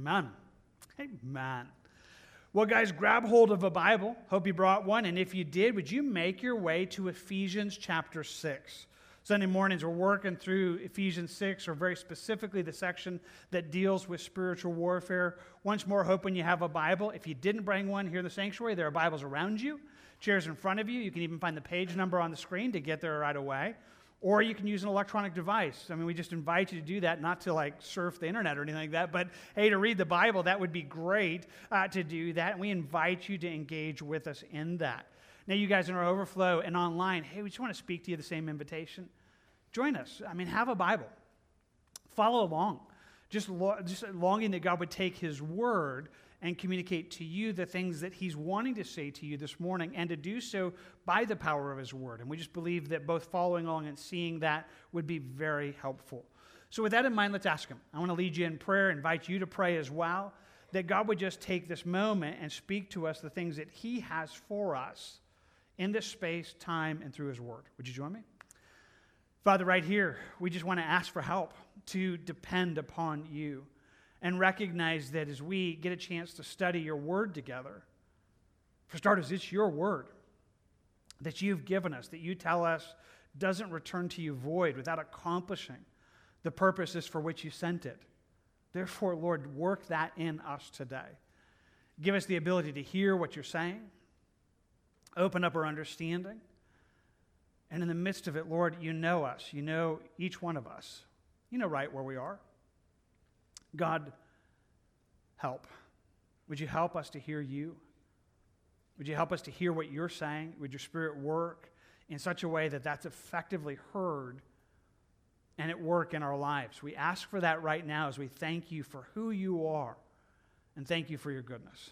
Amen. Amen. Well, guys, grab hold of a Bible. Hope you brought one. And if you did, would you make your way to Ephesians chapter 6? Sunday mornings, we're working through Ephesians 6, or very specifically the section that deals with spiritual warfare. Once more, hoping you have a Bible. If you didn't bring one here in the sanctuary, there are Bibles around you, chairs in front of you. You can even find the page number on the screen to get there right away. Or you can use an electronic device. I mean, we just invite you to do that, not to like surf the internet or anything like that, but hey, to read the Bible, that would be great uh, to do that. And we invite you to engage with us in that. Now, you guys in our overflow and online, hey, we just want to speak to you the same invitation. Join us. I mean, have a Bible. Follow along. Just, lo- just longing that God would take His word and communicate to you the things that He's wanting to say to you this morning, and to do so by the power of His word. And we just believe that both following along and seeing that would be very helpful. So, with that in mind, let's ask Him. I want to lead you in prayer, invite you to pray as well, that God would just take this moment and speak to us the things that He has for us in this space, time, and through His word. Would you join me? Father, right here, we just want to ask for help to depend upon you and recognize that as we get a chance to study your word together, for starters, it's your word that you've given us, that you tell us doesn't return to you void without accomplishing the purposes for which you sent it. Therefore, Lord, work that in us today. Give us the ability to hear what you're saying, open up our understanding and in the midst of it, Lord, you know us. You know each one of us. You know right where we are. God, help. Would you help us to hear you? Would you help us to hear what you're saying? Would your spirit work in such a way that that's effectively heard and at work in our lives? We ask for that right now as we thank you for who you are and thank you for your goodness.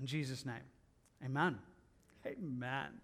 In Jesus' name, amen. Amen.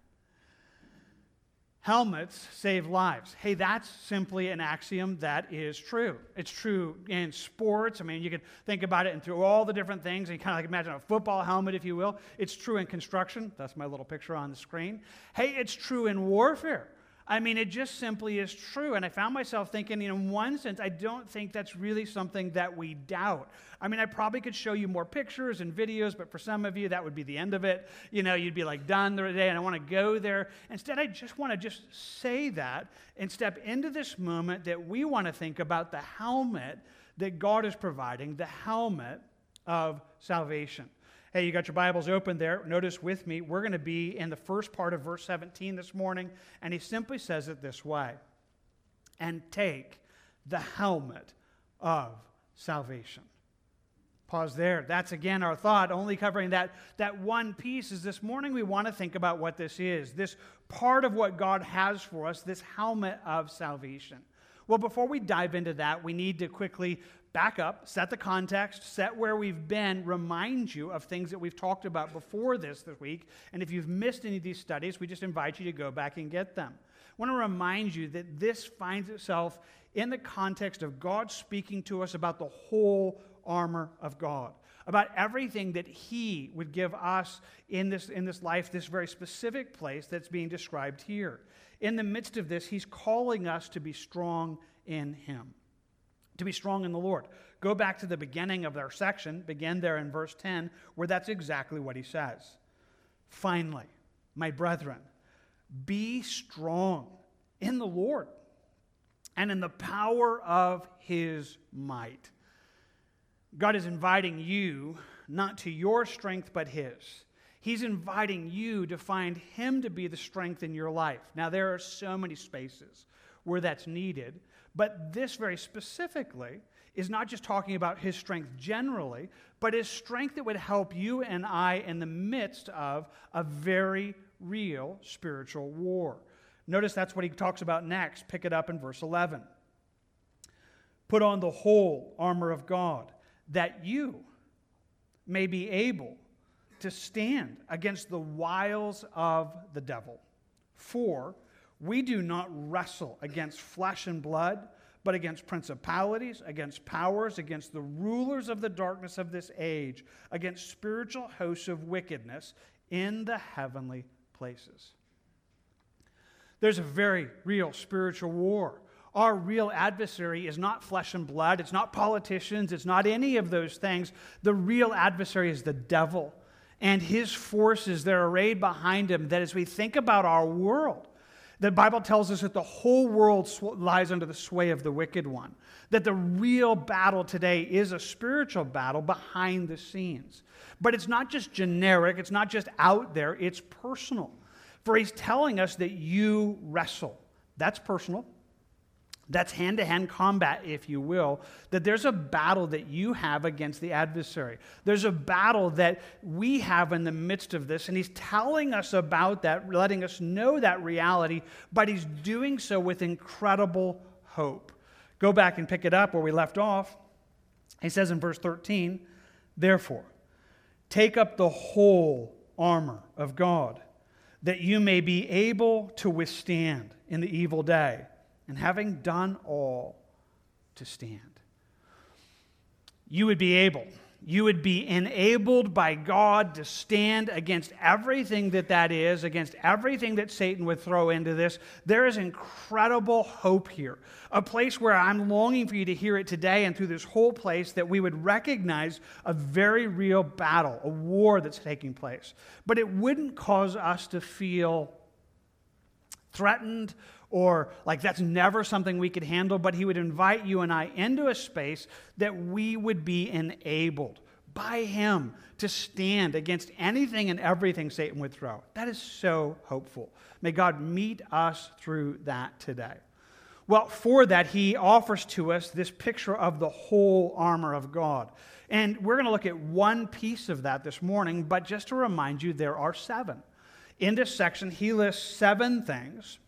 Helmets save lives. Hey, that's simply an axiom that is true. It's true in sports. I mean, you could think about it and through all the different things, and you kind of like imagine a football helmet, if you will. It's true in construction. That's my little picture on the screen. Hey, it's true in warfare. I mean, it just simply is true. And I found myself thinking, in one sense, I don't think that's really something that we doubt. I mean, I probably could show you more pictures and videos, but for some of you, that would be the end of it. You know, you'd be like, done the day, and I want to go there. Instead, I just want to just say that and step into this moment that we want to think about the helmet that God is providing, the helmet of salvation. Hey, you got your Bibles open there. Notice with me, we're going to be in the first part of verse 17 this morning, and he simply says it this way and take the helmet of salvation. Pause there. That's again our thought, only covering that, that one piece. Is this morning we want to think about what this is, this part of what God has for us, this helmet of salvation. Well, before we dive into that, we need to quickly back up, set the context, set where we've been, remind you of things that we've talked about before this this week. And if you've missed any of these studies, we just invite you to go back and get them. I want to remind you that this finds itself in the context of God speaking to us about the whole armor of God, about everything that He would give us in this, in this life, this very specific place that's being described here. In the midst of this, He's calling us to be strong in Him to be strong in the Lord. Go back to the beginning of our section, begin there in verse 10, where that's exactly what he says. Finally, my brethren, be strong in the Lord and in the power of his might. God is inviting you not to your strength, but his. He's inviting you to find him to be the strength in your life. Now, there are so many spaces where that's needed. But this very specifically is not just talking about his strength generally, but his strength that would help you and I in the midst of a very real spiritual war. Notice that's what he talks about next. Pick it up in verse 11. Put on the whole armor of God, that you may be able to stand against the wiles of the devil. For we do not wrestle against flesh and blood, but against principalities, against powers, against the rulers of the darkness of this age, against spiritual hosts of wickedness in the heavenly places. There's a very real spiritual war. Our real adversary is not flesh and blood, it's not politicians, it's not any of those things. The real adversary is the devil and his forces that are arrayed behind him. That as we think about our world, the Bible tells us that the whole world lies under the sway of the wicked one. That the real battle today is a spiritual battle behind the scenes. But it's not just generic, it's not just out there, it's personal. For he's telling us that you wrestle. That's personal. That's hand to hand combat, if you will. That there's a battle that you have against the adversary. There's a battle that we have in the midst of this, and he's telling us about that, letting us know that reality, but he's doing so with incredible hope. Go back and pick it up where we left off. He says in verse 13, Therefore, take up the whole armor of God, that you may be able to withstand in the evil day and having done all to stand. You would be able, you would be enabled by God to stand against everything that that is, against everything that Satan would throw into this. There is incredible hope here. A place where I'm longing for you to hear it today and through this whole place that we would recognize a very real battle, a war that's taking place. But it wouldn't cause us to feel threatened or like that's never something we could handle, but he would invite you and I into a space that we would be enabled by him to stand against anything and everything Satan would throw. That is so hopeful. May God meet us through that today. Well, for that, he offers to us this picture of the whole armor of God. And we're going to look at one piece of that this morning, but just to remind you, there are seven. In this section, he lists seven things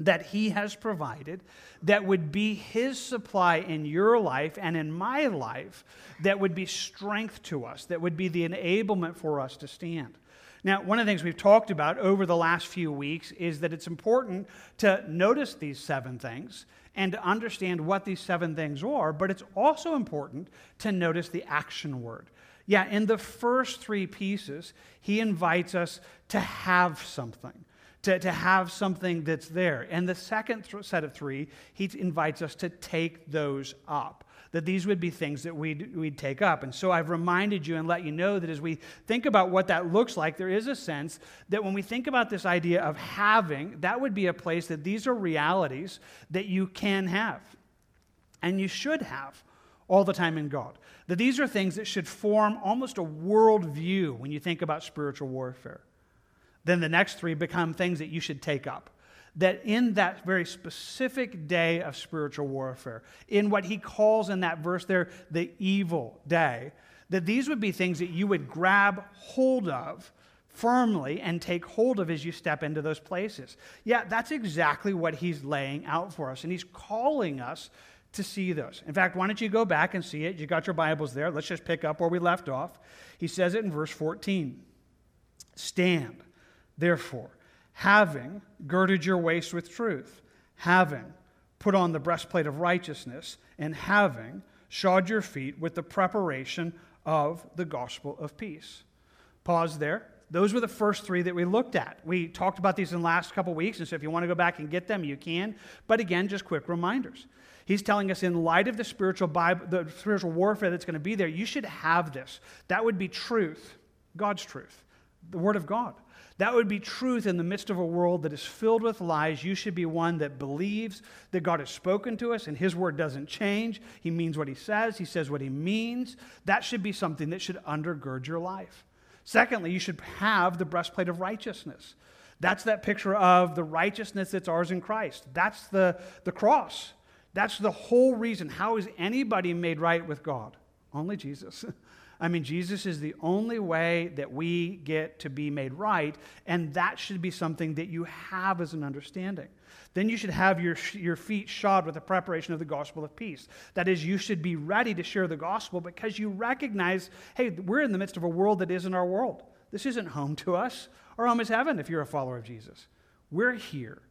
that He has provided that would be His supply in your life and in my life that would be strength to us, that would be the enablement for us to stand. Now, one of the things we've talked about over the last few weeks is that it's important to notice these seven things and to understand what these seven things are, but it's also important to notice the action word. Yeah, in the first three pieces, he invites us to have something to, to have something that's there. And the second th- set of three, he invites us to take those up. That these would be things that we'd, we'd take up. And so I've reminded you and let you know that as we think about what that looks like, there is a sense that when we think about this idea of having, that would be a place that these are realities that you can have and you should have all the time in God. That these are things that should form almost a worldview when you think about spiritual warfare then the next three become things that you should take up. That in that very specific day of spiritual warfare, in what he calls in that verse there, the evil day, that these would be things that you would grab hold of firmly and take hold of as you step into those places. Yeah, that's exactly what he's laying out for us. And he's calling us to see those. In fact, why don't you go back and see it? You got your Bibles there. Let's just pick up where we left off. He says it in verse 14 Stand Therefore, having girded your waist with truth, having put on the breastplate of righteousness, and having shod your feet with the preparation of the gospel of peace. Pause there. Those were the first three that we looked at. We talked about these in the last couple weeks, and so if you want to go back and get them, you can. But again, just quick reminders. He's telling us in light of the spiritual Bible, the spiritual warfare that's going to be there, you should have this. That would be truth, God's truth, the Word of God. That would be truth in the midst of a world that is filled with lies. You should be one that believes that God has spoken to us and His word doesn't change. He means what He says, He says what He means. That should be something that should undergird your life. Secondly, you should have the breastplate of righteousness. That's that picture of the righteousness that's ours in Christ. That's the, the cross. That's the whole reason. How is anybody made right with God? Only Jesus. I mean, Jesus is the only way that we get to be made right, and that should be something that you have as an understanding. Then you should have your, your feet shod with the preparation of the gospel of peace. That is, you should be ready to share the gospel because you recognize hey, we're in the midst of a world that isn't our world. This isn't home to us. Our home is heaven if you're a follower of Jesus. We're here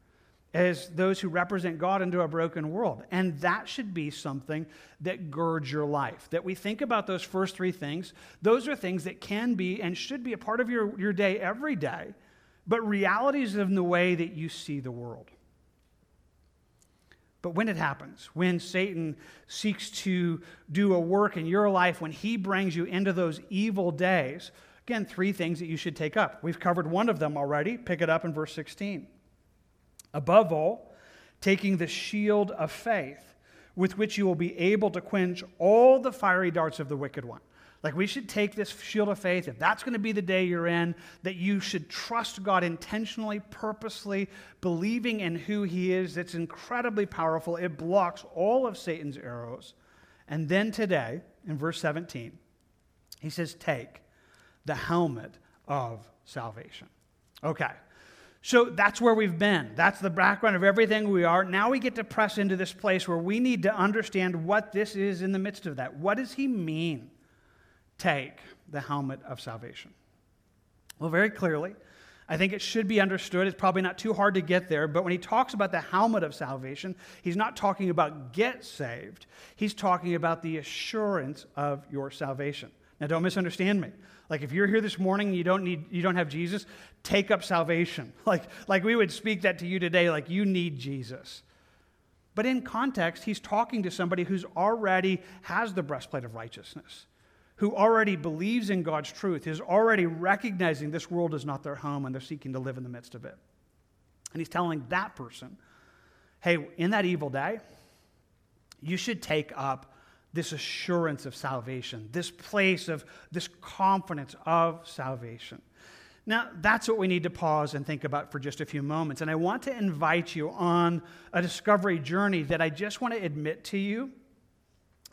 as those who represent God into a broken world. And that should be something that girds your life. That we think about those first three things. Those are things that can be and should be a part of your, your day every day, but realities in the way that you see the world. But when it happens, when Satan seeks to do a work in your life, when he brings you into those evil days, again, three things that you should take up. We've covered one of them already. Pick it up in verse 16. Above all, taking the shield of faith, with which you will be able to quench all the fiery darts of the wicked one. Like, we should take this shield of faith, if that's going to be the day you're in, that you should trust God intentionally, purposely, believing in who He is. It's incredibly powerful. It blocks all of Satan's arrows. And then today, in verse 17, he says, Take the helmet of salvation. Okay. So that's where we've been. That's the background of everything we are. Now we get to press into this place where we need to understand what this is in the midst of that. What does he mean? take the helmet of salvation? Well, very clearly, I think it should be understood. It's probably not too hard to get there, but when he talks about the helmet of salvation, he's not talking about get saved. He's talking about the assurance of your salvation. Now, don't misunderstand me. Like if you're here this morning and you don't need you don't have Jesus, take up salvation. Like like we would speak that to you today like you need Jesus. But in context, he's talking to somebody who's already has the breastplate of righteousness who already believes in God's truth, is already recognizing this world is not their home and they're seeking to live in the midst of it. And he's telling that person, hey, in that evil day, you should take up this assurance of salvation, this place of this confidence of salvation. Now, that's what we need to pause and think about for just a few moments. And I want to invite you on a discovery journey that I just want to admit to you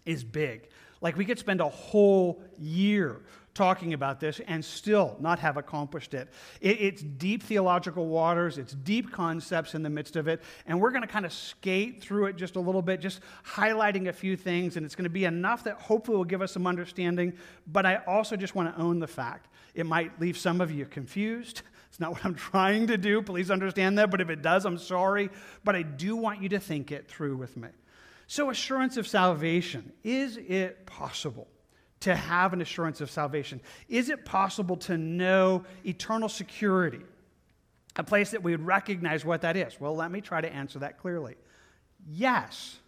is big. Like we could spend a whole year talking about this and still not have accomplished it. it. It's deep theological waters, it's deep concepts in the midst of it, and we're going to kind of skate through it just a little bit, just highlighting a few things, and it's going to be enough that hopefully will give us some understanding. But I also just want to own the fact it might leave some of you confused. It's not what I'm trying to do. Please understand that. But if it does, I'm sorry. But I do want you to think it through with me. So, assurance of salvation is it possible to have an assurance of salvation? Is it possible to know eternal security? A place that we would recognize what that is? Well, let me try to answer that clearly. Yes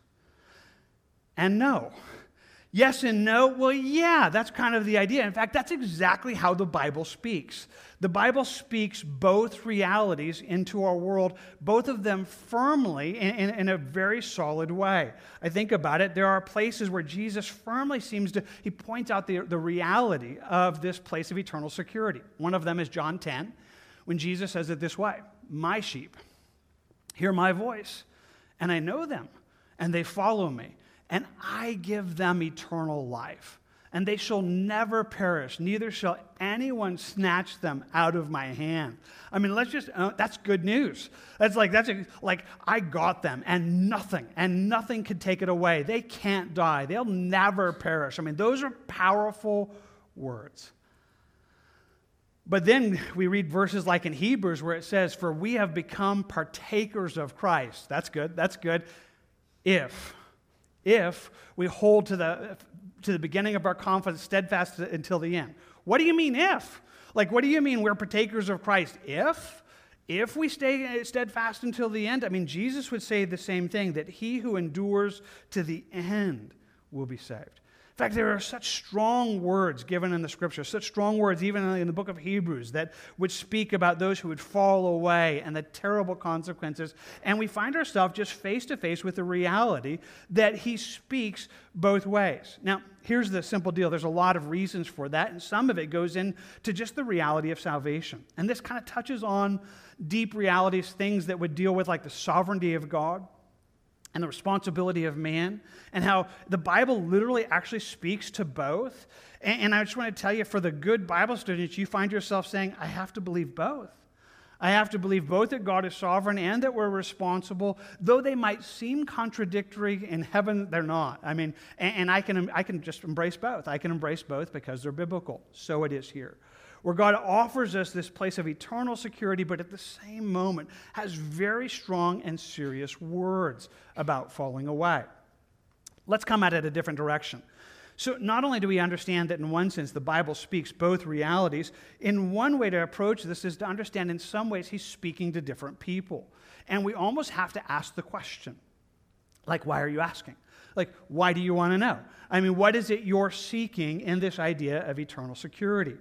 and no. Yes and no? Well, yeah, that's kind of the idea. In fact, that's exactly how the Bible speaks. The Bible speaks both realities into our world, both of them firmly in, in, in, a very solid way. I think about it, there are places where Jesus firmly seems to, he points out the, the reality of this place of eternal security. One of them is John 10, when Jesus says it this way My sheep hear my voice, and I know them, and they follow me and I give them eternal life, and they shall never perish, neither shall anyone snatch them out of my hand. I mean, let's just, uh, that's good news. That's like, that's a, like, I got them, and nothing, and nothing could take it away. They can't die, they'll never perish. I mean, those are powerful words. But then we read verses like in Hebrews where it says, For we have become partakers of Christ. That's good, that's good. If if we hold to the, to the beginning of our confidence steadfast until the end. What do you mean, if? Like, what do you mean we're partakers of Christ? If? If we stay steadfast until the end? I mean, Jesus would say the same thing that he who endures to the end will be saved. In fact, there are such strong words given in the scripture, such strong words even in the book of Hebrews that would speak about those who would fall away and the terrible consequences. And we find ourselves just face to face with the reality that he speaks both ways. Now, here's the simple deal there's a lot of reasons for that, and some of it goes into just the reality of salvation. And this kind of touches on deep realities, things that would deal with like the sovereignty of God and the responsibility of man, and how the Bible literally actually speaks to both. And, and, I just want to tell you, for the good Bible students, you find yourself saying, I have to believe both. I have to believe both that God is sovereign and that we're responsible, though they might seem contradictory in heaven, they're not. I mean, and, and I, can, I can just embrace both. I can embrace both because they're biblical. So it is here where God offers us this place of eternal security, but at the same moment has very strong and serious words about falling away. Let's come at it a different direction. So, not only do we understand that in one sense the Bible speaks both realities, in one way to approach this is to understand in some ways he's speaking to different people. And we almost have to ask the question Like, why are you asking? Like, why do you want to know? I mean, what is it you're seeking in this idea of eternal security?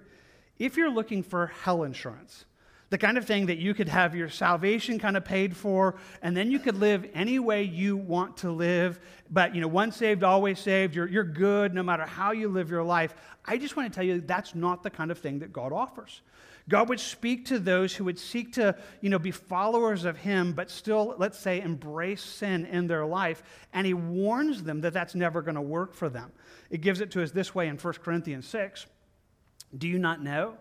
If you're looking for hell insurance, the kind of thing that you could have your salvation kind of paid for, and then you could live any way you want to live. But, you know, once saved, always saved. You're, you're good no matter how you live your life. I just want to tell you that's not the kind of thing that God offers. God would speak to those who would seek to, you know, be followers of Him, but still, let's say, embrace sin in their life. And He warns them that that's never going to work for them. It gives it to us this way in 1 Corinthians 6. Do you not know?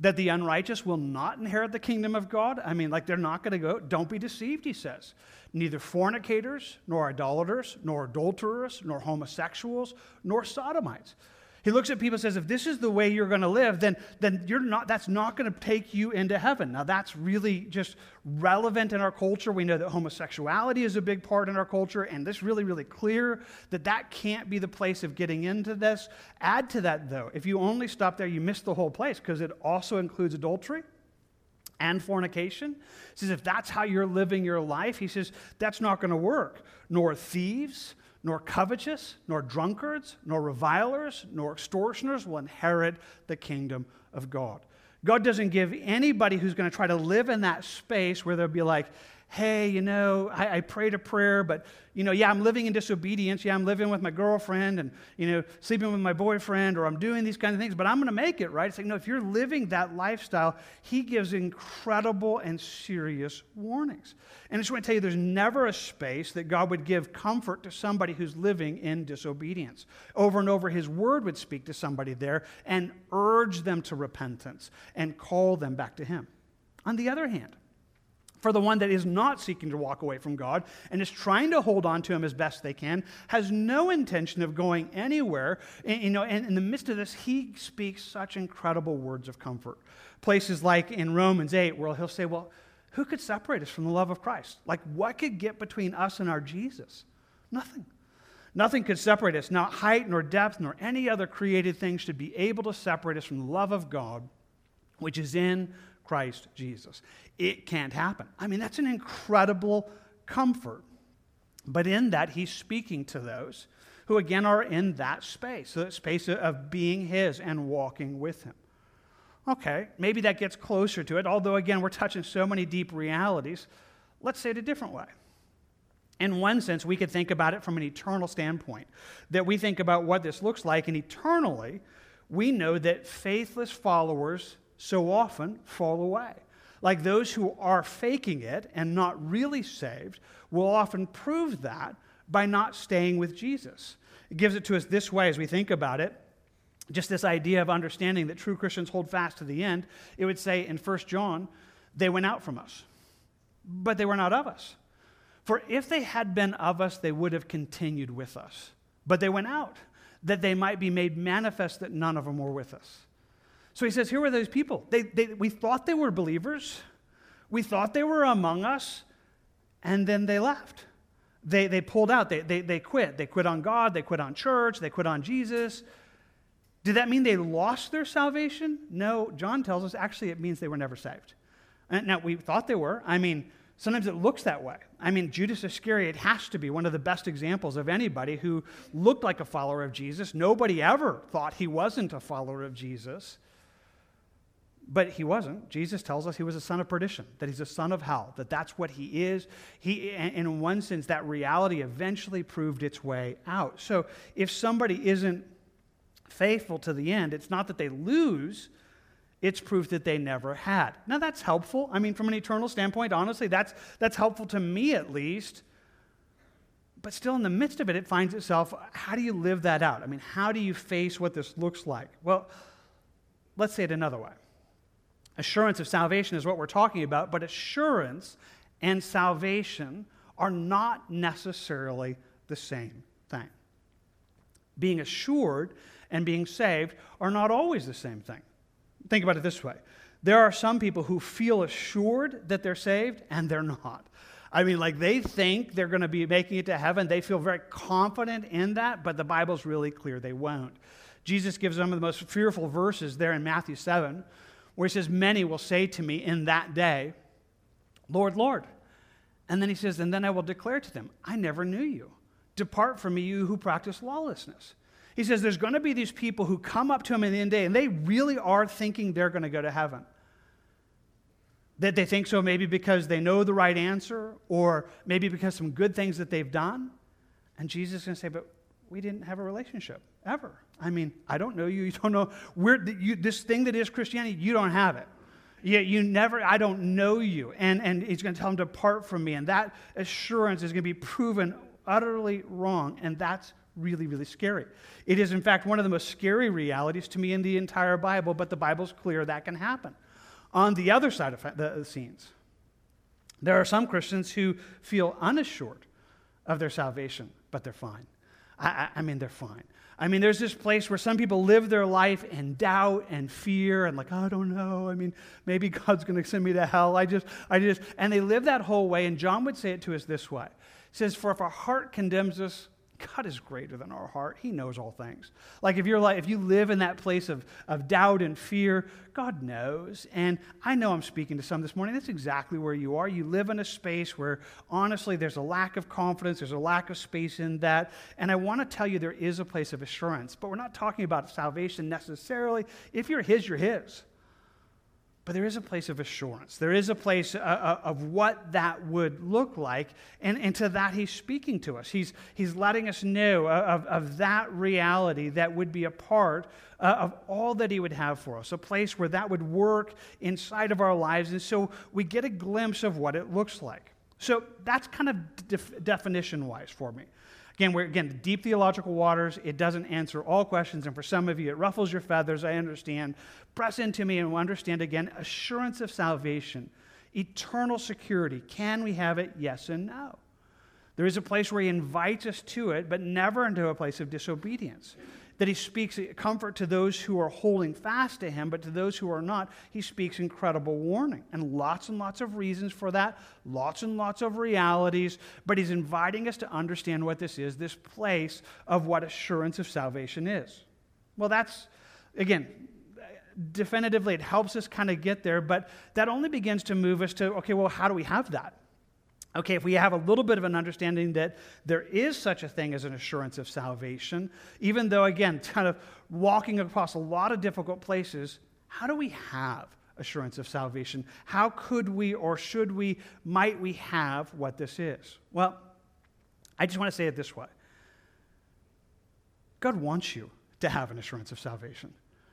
that the unrighteous will not inherit the kingdom of God? I mean, like they're not going to go. Don't be deceived, he says. Neither fornicators, nor idolaters, nor adulterers, nor homosexuals, nor sodomites. He looks at people and says, if this is the way you're going to live, then, then you're not, that's not going to take you into heaven. Now, that's really just relevant in our culture. We know that homosexuality is a big part in our culture, and this really, really clear that that can't be the place of getting into this. Add to that, though, if you only stop there, you miss the whole place because it also includes adultery and fornication. He says, if that's how you're living your life, he says, that's not going to work. Nor thieves nor covetous, nor drunkards, nor revilers, nor extortioners will inherit the kingdom of God. God doesn't give anybody who's going to try to live in that space where they'll be like, hey, you know, I, I, prayed a prayer, but, you know, yeah, I'm living in disobedience. Yeah, I'm living with my girlfriend and, you know, sleeping with my boyfriend, or I'm doing these kinds of things, but I'm going to make it, right? It's like, no, if you're living that lifestyle, he gives incredible and serious warnings. And I just want to tell you, there's never a space that God would give comfort to somebody who's living in disobedience. Over and over, his word would speak to somebody there and urge them to repentance and call them back to him. On the other hand, for the one that is not seeking to walk away from God and is trying to hold on to Him as best they can, has no intention of going anywhere. And, you know, and in the midst of this, He speaks such incredible words of comfort. Places like in Romans 8, where He'll say, Well, who could separate us from the love of Christ? Like, what could get between us and our Jesus? Nothing. Nothing could separate us. Not height, nor depth, nor any other created thing should be able to separate us from the love of God, which is in Christ Jesus. It can't happen. I mean, that's an incredible comfort. But in that, he's speaking to those who, again, are in that space, that space of being his and walking with him. Okay, maybe that gets closer to it, although, again, we're touching so many deep realities. Let's say it a different way. In one sense, we could think about it from an eternal standpoint, that we think about what this looks like, and eternally, we know that faithless followers so often fall away. Like those who are faking it and not really saved will often prove that by not staying with Jesus. It gives it to us this way as we think about it. Just this idea of understanding that true Christians hold fast to the end. It would say in 1 John, they went out from us, but they were not of us. For if they had been of us, they would have continued with us. But they went out, that they might be made manifest that none of them were with us. So he says, Here were those people. They, they, we thought they were believers, we thought they were among us, and then they left. They, they pulled out, they, they, they quit. They quit on God, they quit on church, they quit on Jesus. Did that mean they lost their salvation? No, John tells us actually it means they were never saved. Now, we thought they were. I mean, sometimes it looks that way. I mean, Judas Iscariot has to be one of the best examples of anybody who looked like a follower of Jesus. Nobody ever thought he wasn't a follower of Jesus. But he wasn't. Jesus tells us he was a son of perdition, that he's a son of hell, that that's what he is. He, and in one sense, that reality eventually proved its way out. So if somebody isn't faithful to the end, it's not that they lose, it's proof that they never had. Now, that's helpful. I mean, from an eternal standpoint, honestly, that's, that's helpful to me at least. But still, in the midst of it, it finds itself how do you live that out? I mean, how do you face what this looks like? Well, let's say it another way. Assurance of salvation is what we're talking about, but assurance and salvation are not necessarily the same thing. Being assured and being saved are not always the same thing. Think about it this way there are some people who feel assured that they're saved and they're not. I mean, like they think they're going to be making it to heaven. They feel very confident in that, but the Bible's really clear they won't. Jesus gives them the most fearful verses there in Matthew 7 where he says, Many will say to me in that day, Lord, Lord, And then he says, And then I will declare to them, I never knew you. Depart from me, you who practice lawlessness. He says there's going to be these people who come up to him in the end day, and they really are thinking they're going to go to heaven. That they think so maybe because they know the right answer, or maybe because some good things that they've done. And Jesus is going to say, But we didn't have a relationship ever. I mean, I don't know you. You don't know. You, this thing that is Christianity, you don't have it. You, you never, I don't know you. And, and he's going to tell him to depart from me. And that assurance is going to be proven utterly wrong. And that's really, really scary. It is, in fact, one of the most scary realities to me in the entire Bible, but the Bible's clear that can happen. On the other side of the scenes, there are some Christians who feel unassured of their salvation, but they're fine. I, I, mean, they're fine. I mean, there's this place where some people live their life in doubt and fear and like, I don't know. I mean, maybe God's going to send me to hell. I just, I just, and they live that whole way. And John would say it to us this way. He says, For if our heart condemns us, God is greater than our heart. He knows all things. Like if you're like if you live in that place of, of doubt and fear, God knows. And I know I'm speaking to some this morning. That's exactly where you are. You live in a space where honestly there's a lack of confidence, there's a lack of space in that. And I want to tell you there is a place of assurance, but we're not talking about salvation necessarily. If you're his, you're his. But there is a place of assurance. There is a place uh, uh, of what that would look like. And, and to that, he's speaking to us. He's, he's letting us know of, of that reality that would be a part uh, of all that he would have for us, a place where that would work inside of our lives. And so we get a glimpse of what it looks like. So that's kind of def- definition wise for me. Again, we're again deep theological waters. It doesn't answer all questions, and for some of you, it ruffles your feathers. I understand. Press into me and we'll understand again assurance of salvation, eternal security. Can we have it? Yes and no. There is a place where he invites us to it, but never into a place of disobedience that he speaks comfort to those who are holding fast to him, but to those who are not, he speaks incredible warning. And lots and lots of reasons for that, lots and lots of realities, but he's inviting us to understand what this is this place of what assurance of salvation is. Well, that's, again, definitively, it helps us kind of get there, but that only begins to move us to okay, well, how do we have that? Okay, if we have a little bit of an understanding that there is such a thing as an assurance of salvation, even though, again, kind of walking across a lot of difficult places, how do we have assurance of salvation? How could we or should we, might we have what this is? Well, I just want to say it this way God wants you to have an assurance of salvation.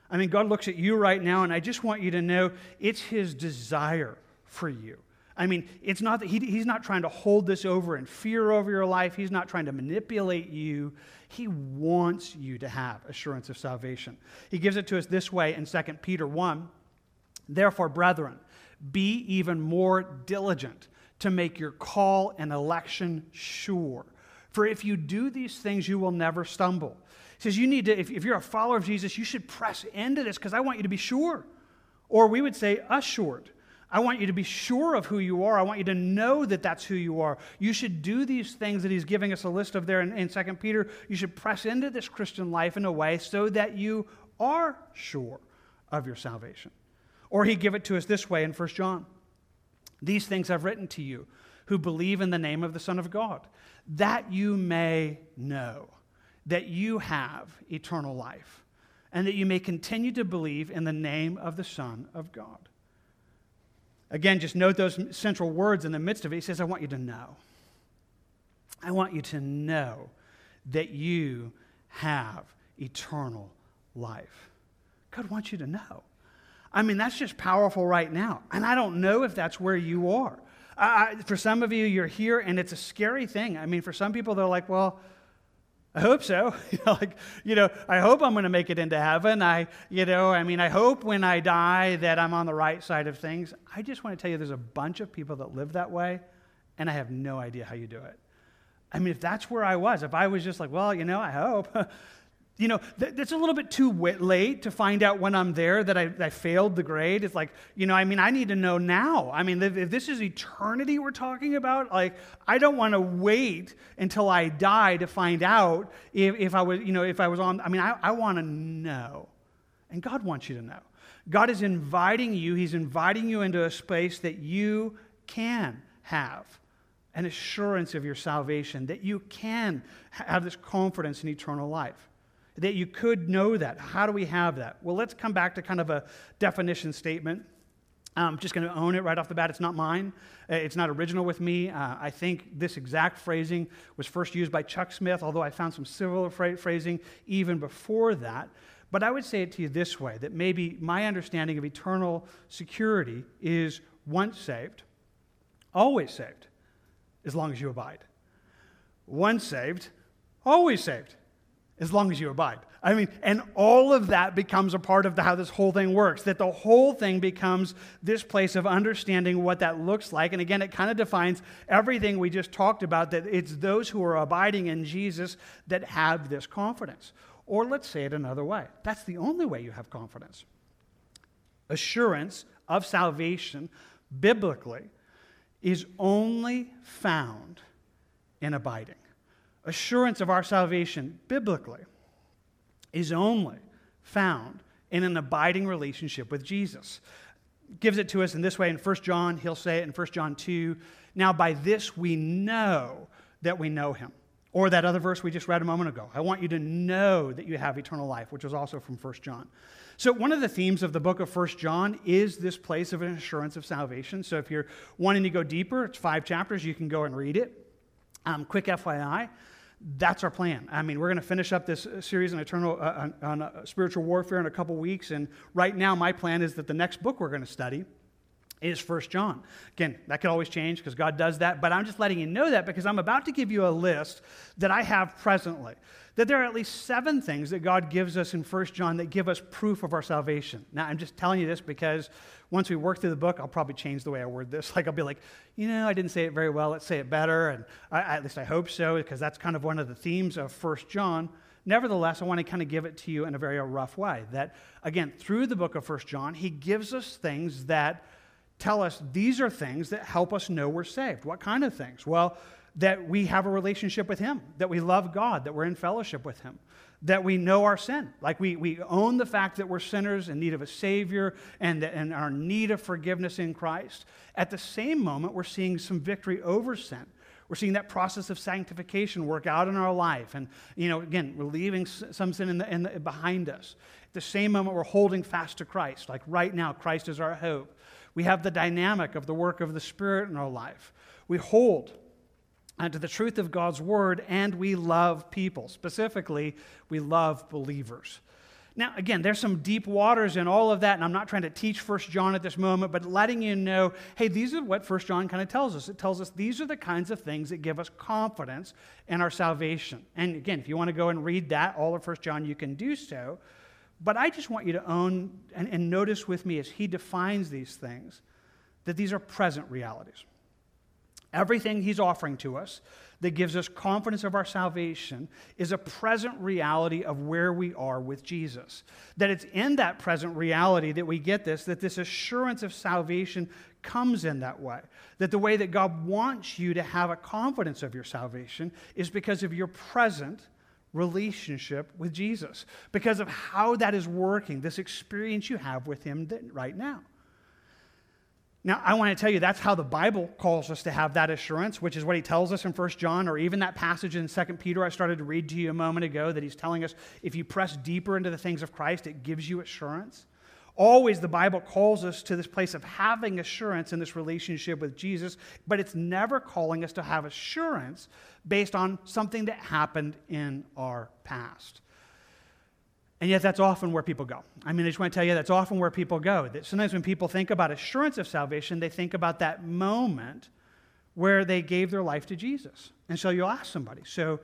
I mean, God looks at you right now, and I just want you to know it's His desire for you. I mean, it's not that he, he's not trying to hold this over and fear over your life. He's not trying to manipulate you. He wants you to have assurance of salvation. He gives it to us this way in 2 Peter 1 Therefore, brethren, be even more diligent to make your call and election sure. For if you do these things, you will never stumble. He says, You need to, if, if you're a follower of Jesus, you should press into this because I want you to be sure. Or we would say, assured. I want you to be sure of who you are. I want you to know that that's who you are. You should do these things that he's giving us a list of there in, in 2 Peter. You should press into this Christian life in a way so that you are sure of your salvation. Or he give it to us this way in 1 John. These things I've written to you who believe in the name of the Son of God, that you may know that you have eternal life, and that you may continue to believe in the name of the Son of God. Again, just note those central words in the midst of it. He says, I want you to know. I want you to know that you have eternal life. God wants you to know. I mean, that's just powerful right now. And I don't know if that's where you are. I, for some of you, you're here and it's a scary thing. I mean, for some people, they're like, well, I hope so. like, you know, I hope I'm going to make it into heaven. I, you know, I mean, I hope when I die that I'm on the right side of things. I just want to tell you there's a bunch of people that live that way, and I have no idea how you do it. I mean, if that's where I was, if I was just like, well, you know, I hope, you know, th- it's a little bit too late to find out when I'm there that I, I, failed the grade. It's like, you know, I mean, I need to know now. I mean, if, if this is eternity we're talking about, like, I don't want to wait until I die to find out if, if I was, you know, if I was on, I mean, I, I want to know. And God wants you to know. God is inviting you, He's inviting you into a space that you can have an assurance of your salvation, that you can have this confidence in eternal life, that you could know that. How do we have that? Well, let's come back to kind of a definition statement. I'm just going to own it right off the bat. It's not mine. Uh, it's not original with me. Uh, I think this exact phrasing was first used by Chuck Smith, although I found some similar phrasing even before that. But I would say it to you this way that maybe my understanding of eternal security is once saved, always saved, as long as you abide. Once saved, always saved, as long as you abide. I mean, and all of that becomes a part of the, how this whole thing works. That the whole thing becomes this place of understanding what that looks like. And again, it kind of defines everything we just talked about that it's those who are abiding in Jesus that have this confidence. Or let's say it another way that's the only way you have confidence. Assurance of salvation, biblically, is only found in abiding. Assurance of our salvation, biblically, is only found in an abiding relationship with Jesus. Gives it to us in this way in 1 John, he'll say it in 1 John 2. Now, by this we know that we know him. Or that other verse we just read a moment ago. I want you to know that you have eternal life, which was also from 1 John. So, one of the themes of the book of 1 John is this place of an assurance of salvation. So, if you're wanting to go deeper, it's five chapters, you can go and read it. Um, quick FYI, that's our plan. I mean, we're going to finish up this uh, series on eternal uh, on, on uh, spiritual warfare in a couple weeks, and right now my plan is that the next book we're going to study is First John. Again, that could always change because God does that, but I'm just letting you know that because I'm about to give you a list that I have presently. That there are at least seven things that God gives us in First John that give us proof of our salvation. Now, I'm just telling you this because once we work through the book, I'll probably change the way I word this. Like, I'll be like, you know, I didn't say it very well. Let's say it better. And I, at least I hope so because that's kind of one of the themes of First John. Nevertheless, I want to kind of give it to you in a very rough way. That, again, through the book of First John, he gives us things that tell us these are things that help us know we're saved. What kind of things? Well, that we have a relationship with Him, that we love God, that we're in fellowship with Him, that we know our sin. Like we, we own the fact that we're sinners in need of a Savior and, and our need of forgiveness in Christ. At the same moment, we're seeing some victory over sin. We're seeing that process of sanctification work out in our life. And, you know, again, we're leaving some sin in the, in the, behind us. At the same moment, we're holding fast to Christ. Like right now, Christ is our hope. We have the dynamic of the work of the Spirit in our life. We hold uh, to the truth of God's word and we love people. Specifically, we love believers. Now, again, there's some deep waters in all of that, and I'm not trying to teach First John at this moment, but letting you know hey, these are what First John kind of tells us. It tells us these are the kinds of things that give us confidence in our salvation. And again, if you want to go and read that, all of First John, you can do so. But I just want you to own and, and notice with me as he defines these things that these are present realities. Everything he's offering to us that gives us confidence of our salvation is a present reality of where we are with Jesus. That it's in that present reality that we get this, that this assurance of salvation comes in that way. That the way that God wants you to have a confidence of your salvation is because of your present relationship with Jesus, because of how that is working, this experience you have with Him right now. Now, I want to tell you that's how the Bible calls us to have that assurance, which is what he tells us in 1 John, or even that passage in 2 Peter I started to read to you a moment ago, that he's telling us if you press deeper into the things of Christ, it gives you assurance. Always the Bible calls us to this place of having assurance in this relationship with Jesus, but it's never calling us to have assurance based on something that happened in our past. And yet, that's often where people go. I mean, I just want to tell you that's often where people go. That sometimes when people think about assurance of salvation, they think about that moment where they gave their life to Jesus. And so you'll ask somebody, so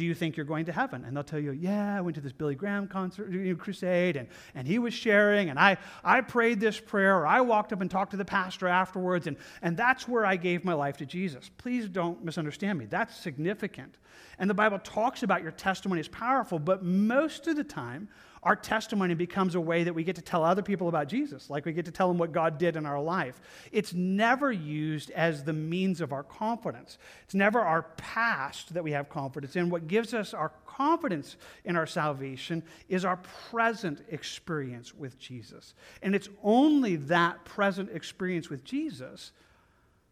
do you think you're going to heaven? And they'll tell you, yeah, I went to this Billy Graham concert, crusade, and, and he was sharing, and I, I prayed this prayer, or I walked up and talked to the pastor afterwards, and, and that's where I gave my life to Jesus. Please don't misunderstand me. That's significant. And the Bible talks about your testimony is powerful, but most of the time, our testimony becomes a way that we get to tell other people about Jesus, like we get to tell them what God did in our life. It's never used as the means of our confidence. It's never our past that we have confidence in. What gives us our confidence in our salvation is our present experience with Jesus. And it's only that present experience with Jesus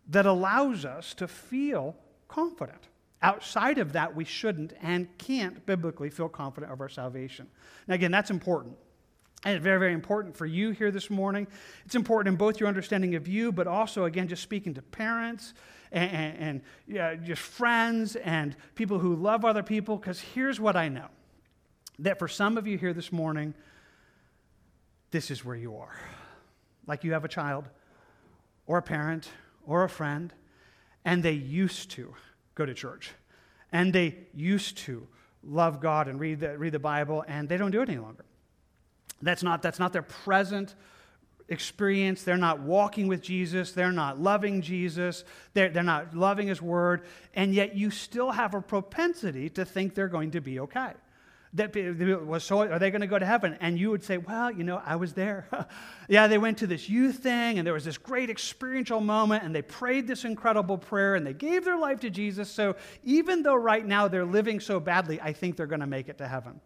that allows us to feel confident. Outside of that, we shouldn't and can't biblically feel confident of our salvation. Now, again, that's important. And it's very, very important for you here this morning. It's important in both your understanding of you, but also, again, just speaking to parents and, and, and yeah, just friends and people who love other people. Because here's what I know that for some of you here this morning, this is where you are. Like you have a child or a parent or a friend, and they used to go to church. And they used to love God and read the, read the Bible, and they don't do it any longer. That's not, that's not their present experience. They're not walking with Jesus. They're not loving Jesus. They're, they're not loving His Word. And yet you still have a propensity to think they're going to be okay that was so are they going to go to heaven? And you would say well you know i was there. Yeah they went to this youth thing and there was this great experiential moment and they prayed this incredible prayer and they gave their life to jesus. So even though right now they're living so badly i think they're going to make it to heaven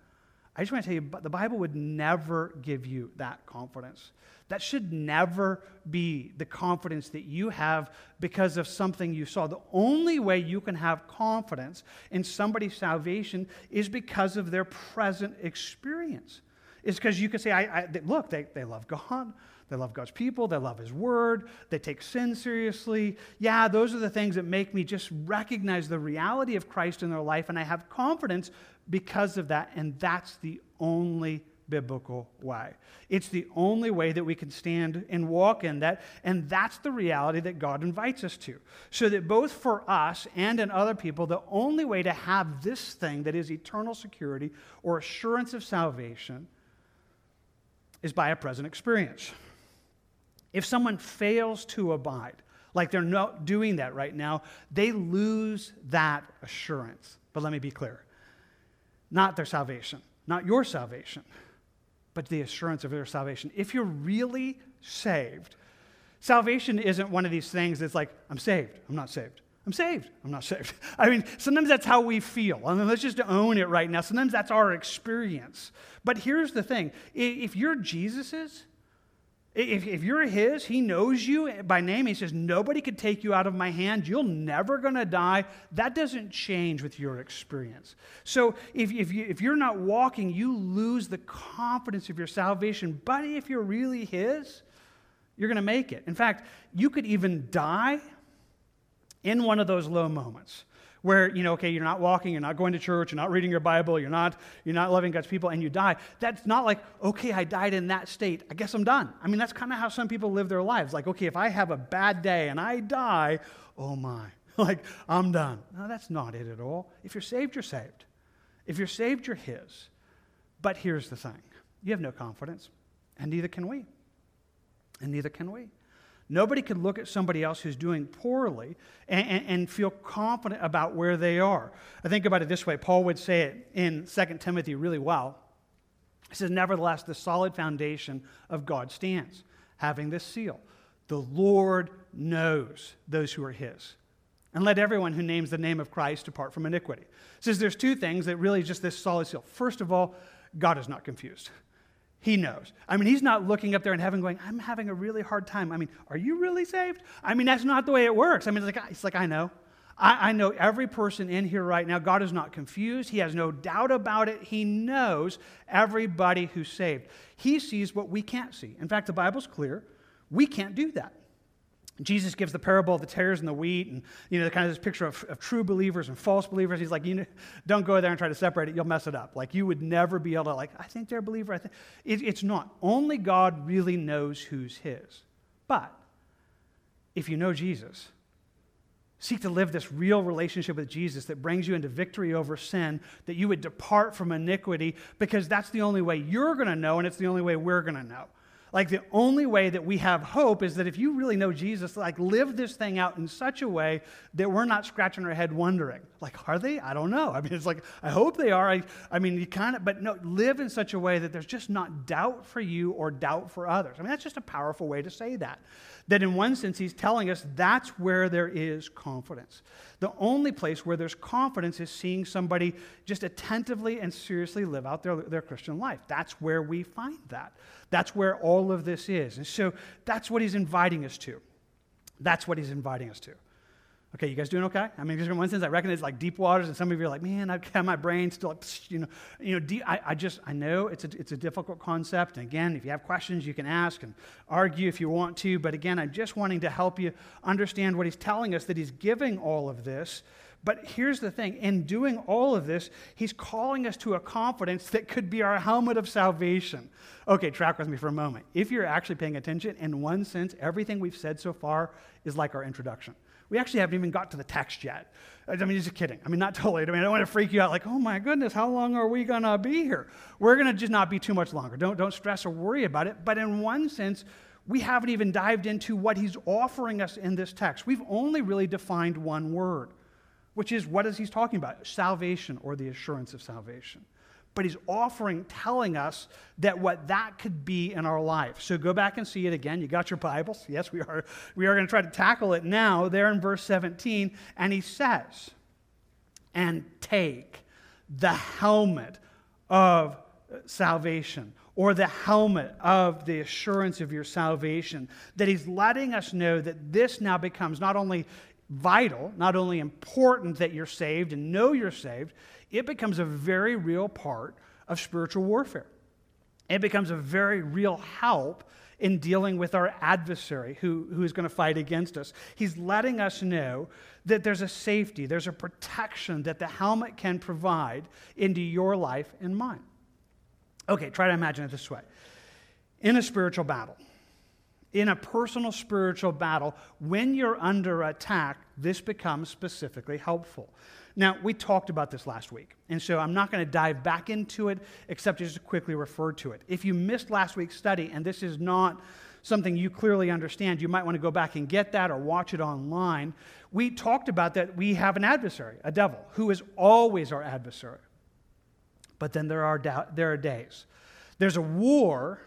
i just want to tell you the bible would never give you that confidence that should never be the confidence that you have because of something you saw. The only way you can have confidence in somebody's salvation is because of their present experience. Is because you can say, I, I, look, they, they love God. They love God's people. They love His Word. They take sin seriously. Yeah, those are the things that make me just recognize the reality of Christ in their life, and I have confidence because of that. And that's the only biblical way. It's the only way that we can stand and walk in that, and that's the reality that God invites us to. So that both for us and in other people, the only way to have this thing that is eternal security or assurance of salvation is by a present experience. If someone fails to abide, like they're not doing that right now, they lose that assurance. But let me be clear not their salvation, not your salvation but the assurance of their salvation. If you're really saved, salvation isn't one of these things that's like, I'm saved, I'm not saved. I'm saved. I'm not saved. I mean, sometimes that's how we feel. I mean, let's just own it right now. Sometimes that's our experience. But here's the thing if you're Jesus's, if, if you're his, he knows you by name. He says, Nobody could take you out of my hand. You're never going to die. That doesn't change with your experience. So if, if, you, if you're not walking, you lose the confidence of your salvation. But if you're really his, you're going to make it. In fact, you could even die in one of those low moments where, you know, okay, you're not walking, you're not going to church, you're not reading your Bible, you're not, you're not loving God's people, and you die. That's not like, okay, I died in that state. I guess I'm done. I mean, that's kind of how some people live their lives. Like, okay, if I have a bad day and I die, oh my, like, I'm done. No, that's not it at all. If you're saved, you're saved. If you're saved, you're His. But here's the thing you have no confidence, and neither can we. And neither can we. Nobody can look at somebody else who's doing poorly and, and, and, feel confident about where they are. I think about it this way Paul would say it in 2 Timothy really well. He says, Nevertheless, the solid foundation of God stands, having this seal The Lord knows those who are his. And let everyone who names the name of Christ depart from iniquity. It says there's two things that really just this solid seal. First of all, God is not confused. He knows. I mean, he's not looking up there in heaven going, I'm having a really hard time. I mean, are you really saved? I mean, that's not the way it works. I mean, it's like, it's like I know. I, I know every person in here right now. God is not confused. He has no doubt about it. He knows everybody who's saved. He sees what we can't see. In fact, the Bible's clear. We can't do that. Jesus gives the parable of the tares and the wheat, and you know, kind of this picture of, of, true believers and false believers. He's like, you know, don't go there and try to separate it; you'll mess it up. Like you would never be able to, like, I think they're a believer. I think it, it's not. Only God really knows who's His. But if you know Jesus, seek to live this real relationship with Jesus that brings you into victory over sin, that you would depart from iniquity, because that's the only way you're going to know, and it's the only way we're going to know. Like the only way that we have hope is that if you really know Jesus, like live this thing out in such a way that we're not scratching our head wondering, like, are they? I don't know. I mean, it's like, I hope they are. I, I mean, you kind of, but no, live in such a way that there's just not doubt for you or doubt for others. I mean, that's just a powerful way to say that. That in one sense, he's telling us that's where there is confidence. The only place where there's confidence is seeing somebody just attentively and seriously live out their, their Christian life. That's where we find that. That's where all of this is. And so that's what he's inviting us to. That's what he's inviting us to. Okay, you guys doing okay? I mean, just in one sense, I reckon it's like deep waters, and some of you are like, man, I have got my brain still, like, you know, you know. Deep, I, I just, I know it's a, it's a difficult concept. And again, if you have questions, you can ask and argue if you want to. But again, I'm just wanting to help you understand what he's telling us that he's giving all of this. But here's the thing in doing all of this, he's calling us to a confidence that could be our helmet of salvation. Okay, track with me for a moment. If you're actually paying attention, in one sense, everything we've said so far is like our introduction. We actually haven't even got to the text yet. I mean, just kidding. I mean, not totally. I mean, I don't want to freak you out like, oh my goodness, how long are we going to be here? We're going to just not be too much longer. Don't, don't stress or worry about it. But in one sense, we haven't even dived into what he's offering us in this text. We've only really defined one word, which is what is he's talking about? Salvation or the assurance of salvation but he's offering, telling us that what that could be in our life. So go back and see it again. You got your Bibles? Yes, we are. We are going to try to tackle it now, there in verse 17. And he says, and take the helmet of salvation or the helmet of the assurance of your salvation. That he's letting us know that this now becomes not only vital, not only important that you're saved and know you're saved, it becomes a very real part of spiritual warfare. It becomes a very real help in dealing with our adversary who, who is going to fight against us. He's letting us know that there's a safety, there's a protection that the helmet can provide into your life and mine. Okay, try to imagine it this way. In a spiritual battle, in a personal spiritual battle, when you're under attack, this becomes specifically helpful. Now, we talked about this last week, and so I'm not going to dive back into it except just to quickly refer to it. If you missed last week's study and this is not something you clearly understand, you might want to go back and get that or watch it online. We talked about that we have an adversary, a devil, who is always our adversary. But then there are, da- there are days. There's a war,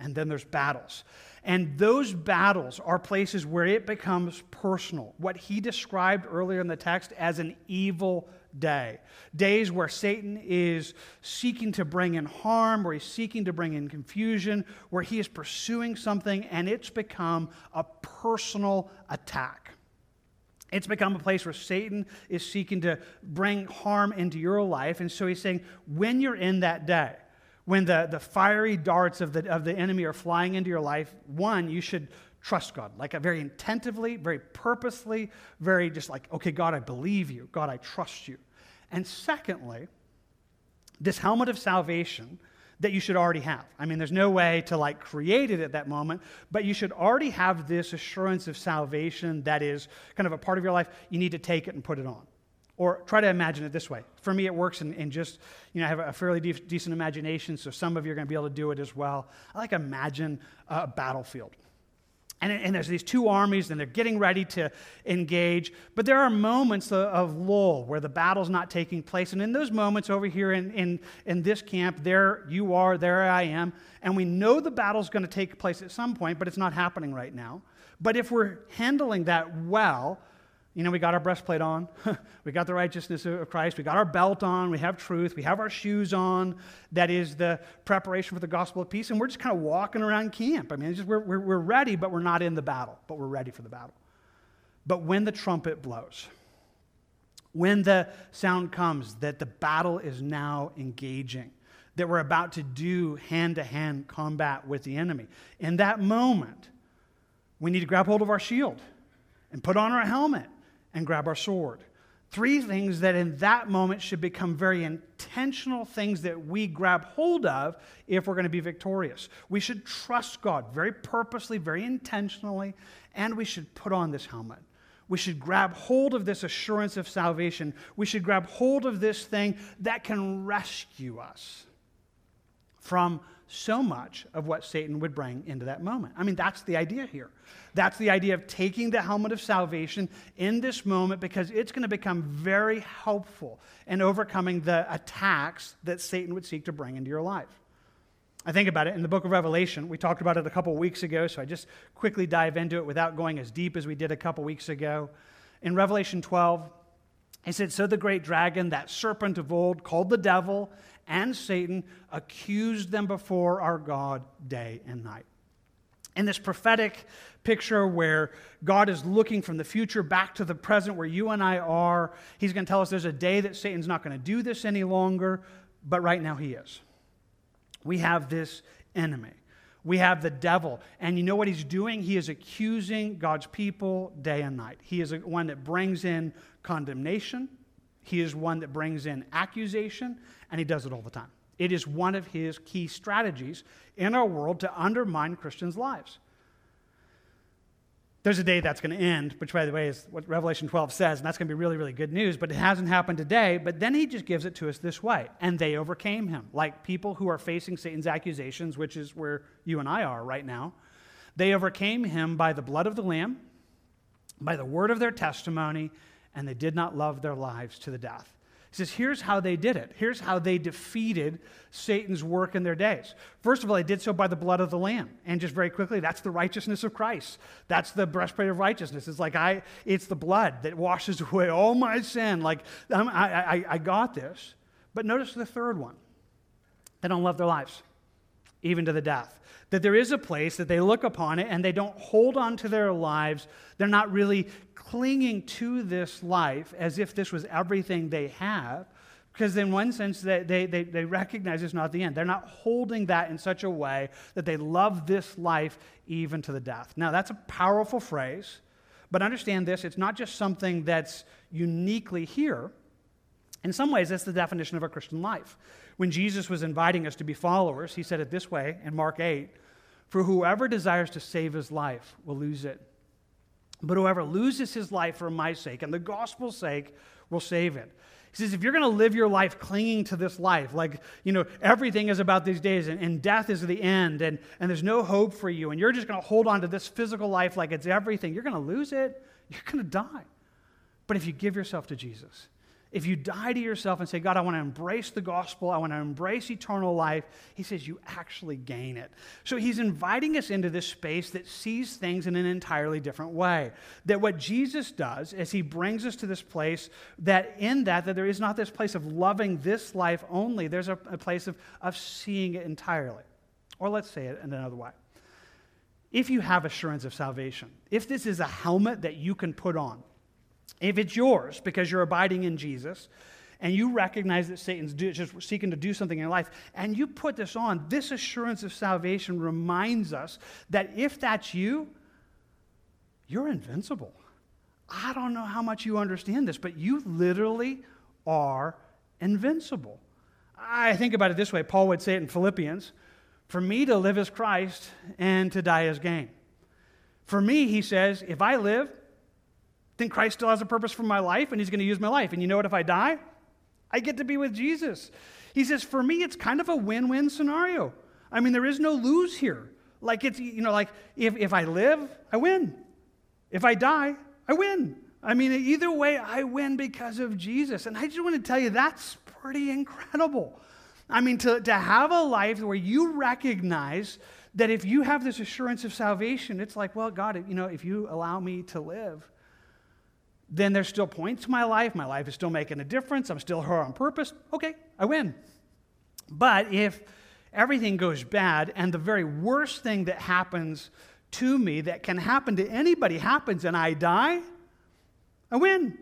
and then there's battles. And those battles are places where it becomes personal. What he described earlier in the text as an evil day. Days where Satan is seeking to bring in harm, where he's seeking to bring in confusion, where he is pursuing something, and it's become a personal attack. It's become a place where Satan is seeking to bring harm into your life. And so he's saying, when you're in that day, when the, the fiery darts of the, of the enemy are flying into your life, one, you should trust God, like a very intentively, very purposely, very just like, okay, God, I believe you. God, I trust you. And secondly, this helmet of salvation that you should already have. I mean, there's no way to like create it at that moment, but you should already have this assurance of salvation that is kind of a part of your life. You need to take it and put it on. Or try to imagine it this way. For me, it works in, in just, you know, I have a fairly de- decent imagination, so some of you are going to be able to do it as well. I like imagine a battlefield. And, and, there's these two armies, and they're getting ready to engage. But there are moments of, of, lull where the battle's not taking place. And in those moments over here in, in, in this camp, there you are, there I am. And we know the battle's going to take place at some point, but it's not happening right now. But if we're handling that well, you know, we got our breastplate on, we got the righteousness of Christ, we got our belt on, we have truth, we have our shoes on. That is the preparation for the gospel of peace, and we're just kind of walking around camp. I mean, just, we're, we're, we're ready, but we're not in the battle, but we're ready for the battle. But when the trumpet blows, when the sound comes that the battle is now engaging, that we're about to do hand to hand combat with the enemy, in that moment, we need to grab hold of our shield and put on our helmet and grab our sword. Three things that in that moment should become very intentional things that we grab hold of if we're going to be victorious. We should trust God very purposely, very intentionally, and we should put on this helmet. We should grab hold of this assurance of salvation. We should grab hold of this thing that can rescue us from so much of what Satan would bring into that moment. I mean, that's the idea here. That's the idea of taking the helmet of salvation in this moment because it's going to become very helpful in overcoming the attacks that Satan would seek to bring into your life. I think about it in the book of Revelation. We talked about it a couple weeks ago, so I just quickly dive into it without going as deep as we did a couple weeks ago. In Revelation 12, he said, So the great dragon, that serpent of old, called the devil and Satan, accused them before our God day and night. in this prophetic picture where God is looking from the future back to the present where you and I are. He's going to tell us there's a day that Satan's not going to do this any longer, but right now he is. We have this enemy. We have the devil. And you know what he's doing? He is accusing God's people day and night. He is one that brings in condemnation, he is one that brings in accusation, and he does it all the time. It is one of his key strategies in our world to undermine Christians' lives. There's a day that's going to end, which, by the way, is what Revelation 12 says, and that's going to be really, really good news, but it hasn't happened today. But then he just gives it to us this way. And they overcame him. Like people who are facing Satan's accusations, which is where you and I are right now, they overcame him by the blood of the Lamb, by the word of their testimony, and they did not love their lives to the death. He says, here's how they did it. Here's how they defeated Satan's work in their days. First of all, they did so by the blood of the Lamb. And just very quickly, that's the righteousness of Christ. That's the breastplate of righteousness. It's like, I, it's the blood that washes away all my sin. Like, um, I, I, I got this. But notice the third one they don't love their lives, even to the death. That there is a place that they look upon it and they don't hold on to their lives. They're not really clinging to this life as if this was everything they have, because in one sense they, they, they, they, recognize it's not the end. They're not holding that in such a way that they love this life even to the death. Now, that's a powerful phrase, but understand this it's not just something that's uniquely here. In some ways, that's the definition of a Christian life. When Jesus was inviting us to be followers, he said it this way in Mark 8 For whoever desires to save his life will lose it but whoever loses his life for my sake and the gospel's sake will save it. He says, if you're going to live your life clinging to this life, like, you know, everything is about these days and, and death is the end and, and there's no hope for you, and you're just going to hold on to this physical life like it's everything, you're going to lose it. You're going to die. But if you give yourself to Jesus, if you die to yourself and say, God, I want to embrace the gospel, I want to embrace eternal life, he says you actually gain it. So he's inviting us into this space that sees things in an entirely different way. That what Jesus does is he brings us to this place that in that, that there is not this place of loving this life only, there's a, a place of, of seeing it entirely. Or let's say it in another way. If you have assurance of salvation, if this is a helmet that you can put on, if it's yours because you're abiding in Jesus, and you recognize that Satan's do, just seeking to do something in your life, and you put this on, this assurance of salvation reminds us that if that's you, you're invincible. I don't know how much you understand this, but you literally are invincible. I think about it this way Paul would say it in Philippians For me to live as Christ and to die as gain. For me, he says, if I live, think Christ still has a purpose for my life and he's going to use my life. And you know what? If I die, I get to be with Jesus. He says, for me, it's kind of a win win scenario. I mean, there is no lose here. Like, it's, you know, like if, if I live, I win. If I die, I win. I mean, either way, I win because of Jesus. And I just want to tell you, that's pretty incredible. I mean, to, to have a life where you recognize that if you have this assurance of salvation, it's like, well, God, you know, if you allow me to live, then there's still points to my life. My life is still making a difference. I'm still here on purpose. Okay, I win. But if everything goes bad and the very worst thing that happens to me that can happen to anybody happens and I die, I win.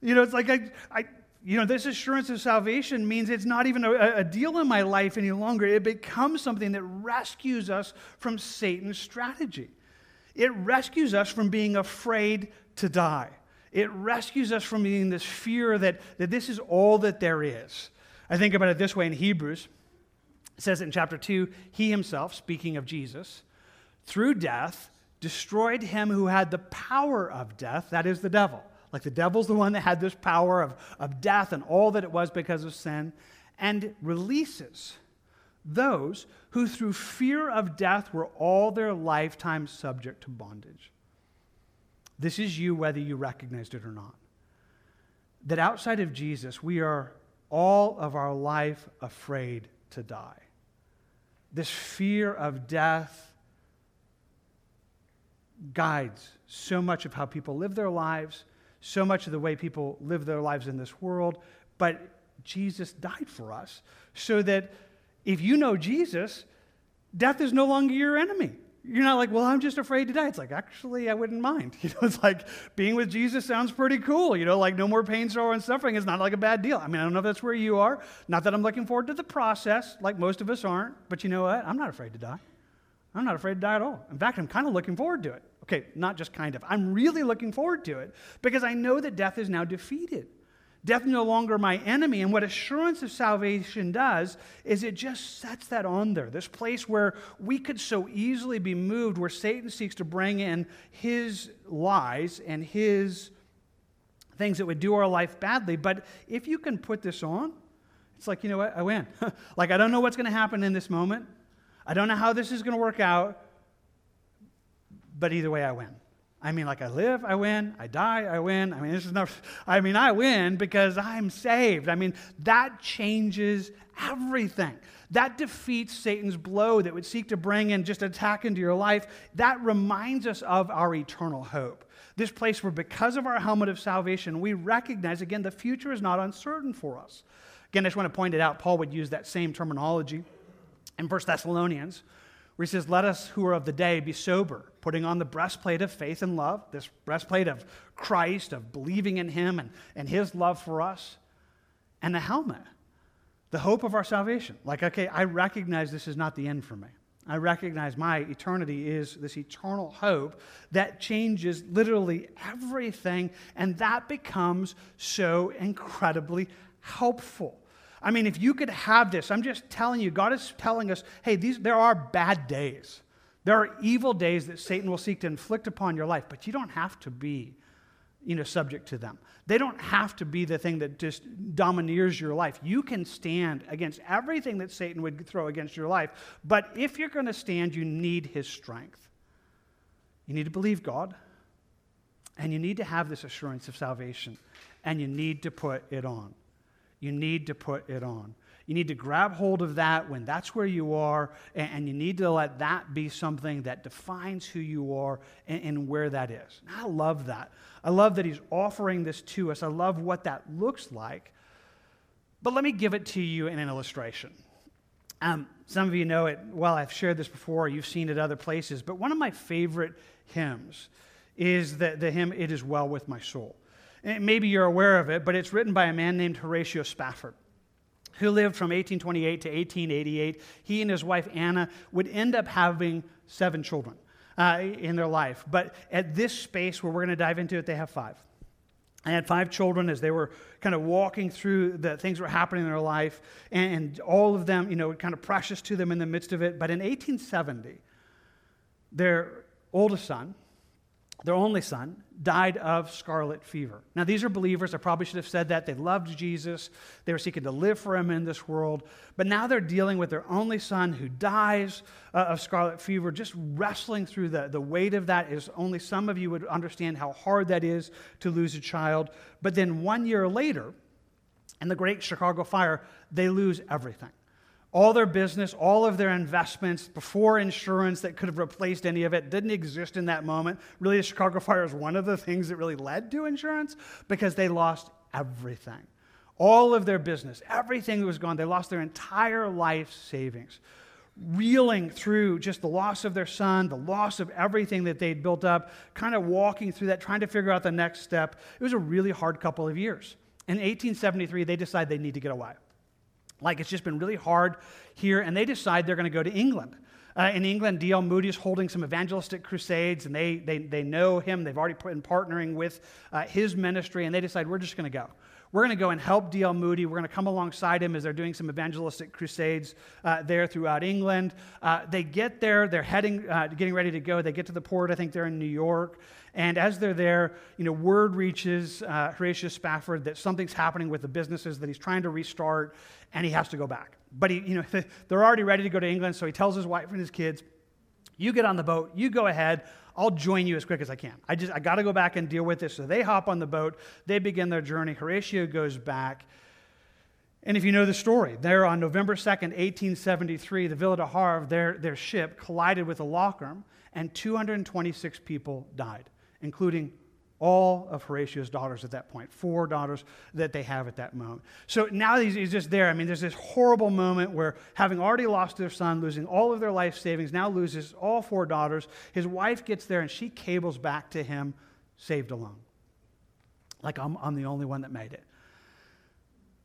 You know, it's like I, I you know, this assurance of salvation means it's not even a, a, deal in my life any longer. It becomes something that rescues us from Satan's strategy. It rescues us from being afraid to die. It rescues us from being this fear that, that this is all that there is. I think about it this way in Hebrews. It says in chapter 2 He himself, speaking of Jesus, through death, destroyed him who had the power of death, that is the devil. Like the devil's the one that had this power of, of death and all that it was because of sin, and releases those who through fear of death were all their lifetime subject to bondage. This is you whether you recognized it or not. That outside of Jesus, we are all of our life afraid to die. This fear of death guides so much of how people live their lives, so much of the way people live their lives in this world. But Jesus died for us so that if you know Jesus, death is no longer your enemy. You're not like, well, I'm just afraid to die. It's like, actually, I wouldn't mind. You know, it's like being with Jesus sounds pretty cool. You know, like no more pain, sorrow, and suffering is not like a bad deal. I mean, I don't know if that's where you are. Not that I'm looking forward to the process, like most of us aren't. But you know what? I'm not afraid to die. I'm not afraid to die at all. In fact, I'm kind of looking forward to it. Okay, not just kind of. I'm really looking forward to it because I know that death is now defeated. Death no longer my enemy. And what assurance of salvation does is it just sets that on there. This place where we could so easily be moved, where Satan seeks to bring in his lies and his things that would do our life badly. But if you can put this on, it's like, you know what? I win. like, I don't know what's going to happen in this moment. I don't know how this is going to work out. But either way, I win. I mean, like I live, I win. I die, I win. I mean, this is not, I mean, I win because I'm saved. I mean, that changes everything. That defeats Satan's blow that would seek to bring in just attack into your life. That reminds us of our eternal hope. This place where, because of our helmet of salvation, we recognize, again, the future is not uncertain for us. Again, I just want to point it out. Paul would use that same terminology in 1 Thessalonians where he says, Let us who are of the day be sober, putting on the breastplate of faith and love, this breastplate of Christ, of believing in him and, and his love for us, and the helmet, the hope of our salvation. Like, okay, I recognize this is not the end for me. I recognize my eternity is this eternal hope that changes literally everything, and that becomes so incredibly helpful. I mean, if you could have this, I'm just telling you, God is telling us, hey, these, there are bad days. There are evil days that Satan will seek to inflict upon your life, but you don't have to be, you know, subject to them. They don't have to be the thing that just domineers your life. You can stand against everything that Satan would throw against your life, but if you're going to stand, you need his strength. You need to believe God, and you need to have this assurance of salvation, and you need to put it on. You need to put it on. You need to grab hold of that when that's where you are, and, you need to let that be something that defines who you are and, and where that is. And I love that. I love that he's offering this to us. I love what that looks like. But let me give it to you in an illustration. Um, some of you know it well. I've shared this before. You've seen it other places. But one of my favorite hymns is the, the hymn, It Is Well With My Soul. Maybe you're aware of it, but it's written by a man named Horatio Spafford, who lived from 1828 to 1888. He and his wife Anna would end up having seven children uh, in their life. But at this space where we're going to dive into it, they have five. I had five children as they were kind of walking through the things that were happening in their life, and all of them, you know, kind of precious to them in the midst of it. But in 1870, their oldest son, their only son, died of scarlet fever. Now, these are believers. I probably should have said that. They loved Jesus. They were seeking to live for him in this world. But now they're dealing with their only son who dies uh, of scarlet fever, just wrestling through the, the weight of that is only some of you would understand how hard that is to lose a child. But then one year later, in the Great Chicago Fire, they lose everything all their business, all of their investments before insurance that could have replaced any of it didn't exist in that moment. Really, the Chicago fire is one of the things that really led to insurance because they lost everything. All of their business, everything was gone. They lost their entire life savings. Reeling through just the loss of their son, the loss of everything that they'd built up, kind of walking through that, trying to figure out the next step. It was a really hard couple of years. In 1873, they decide they need to get away. Like it's just been really hard here, and they decide they're going to go to England. Uh, in England, D.L. Moody is holding some evangelistic crusades, and they, they, they know him. They've already been partnering with uh, his ministry, and they decide we're just going to go. We're going to go and help D.L. Moody. We're going to come alongside him as they're doing some evangelistic crusades uh, there throughout England. Uh, they get there, they're heading, uh, getting ready to go. They get to the port, I think they're in New York. And as they're there, you know, word reaches uh, Horatio Spafford that something's happening with the businesses that he's trying to restart, and he has to go back. But he, you know, they're already ready to go to England, so he tells his wife and his kids, "You get on the boat. You go ahead. I'll join you as quick as I can. I just I got to go back and deal with this." So they hop on the boat. They begin their journey. Horatio goes back. And if you know the story, there on November 2nd, 1873, the Ville du Havre, their, their ship collided with a Loch Earn, and 226 people died including all of Horatio's daughters at that point, four daughters that they have at that moment. So now he's, he's, just there. I mean, there's this horrible moment where, having already lost their son, losing all of their life savings, now loses all four daughters. His wife gets there and she cables back to him, saved alone. Like, I'm, I'm the only one that made it.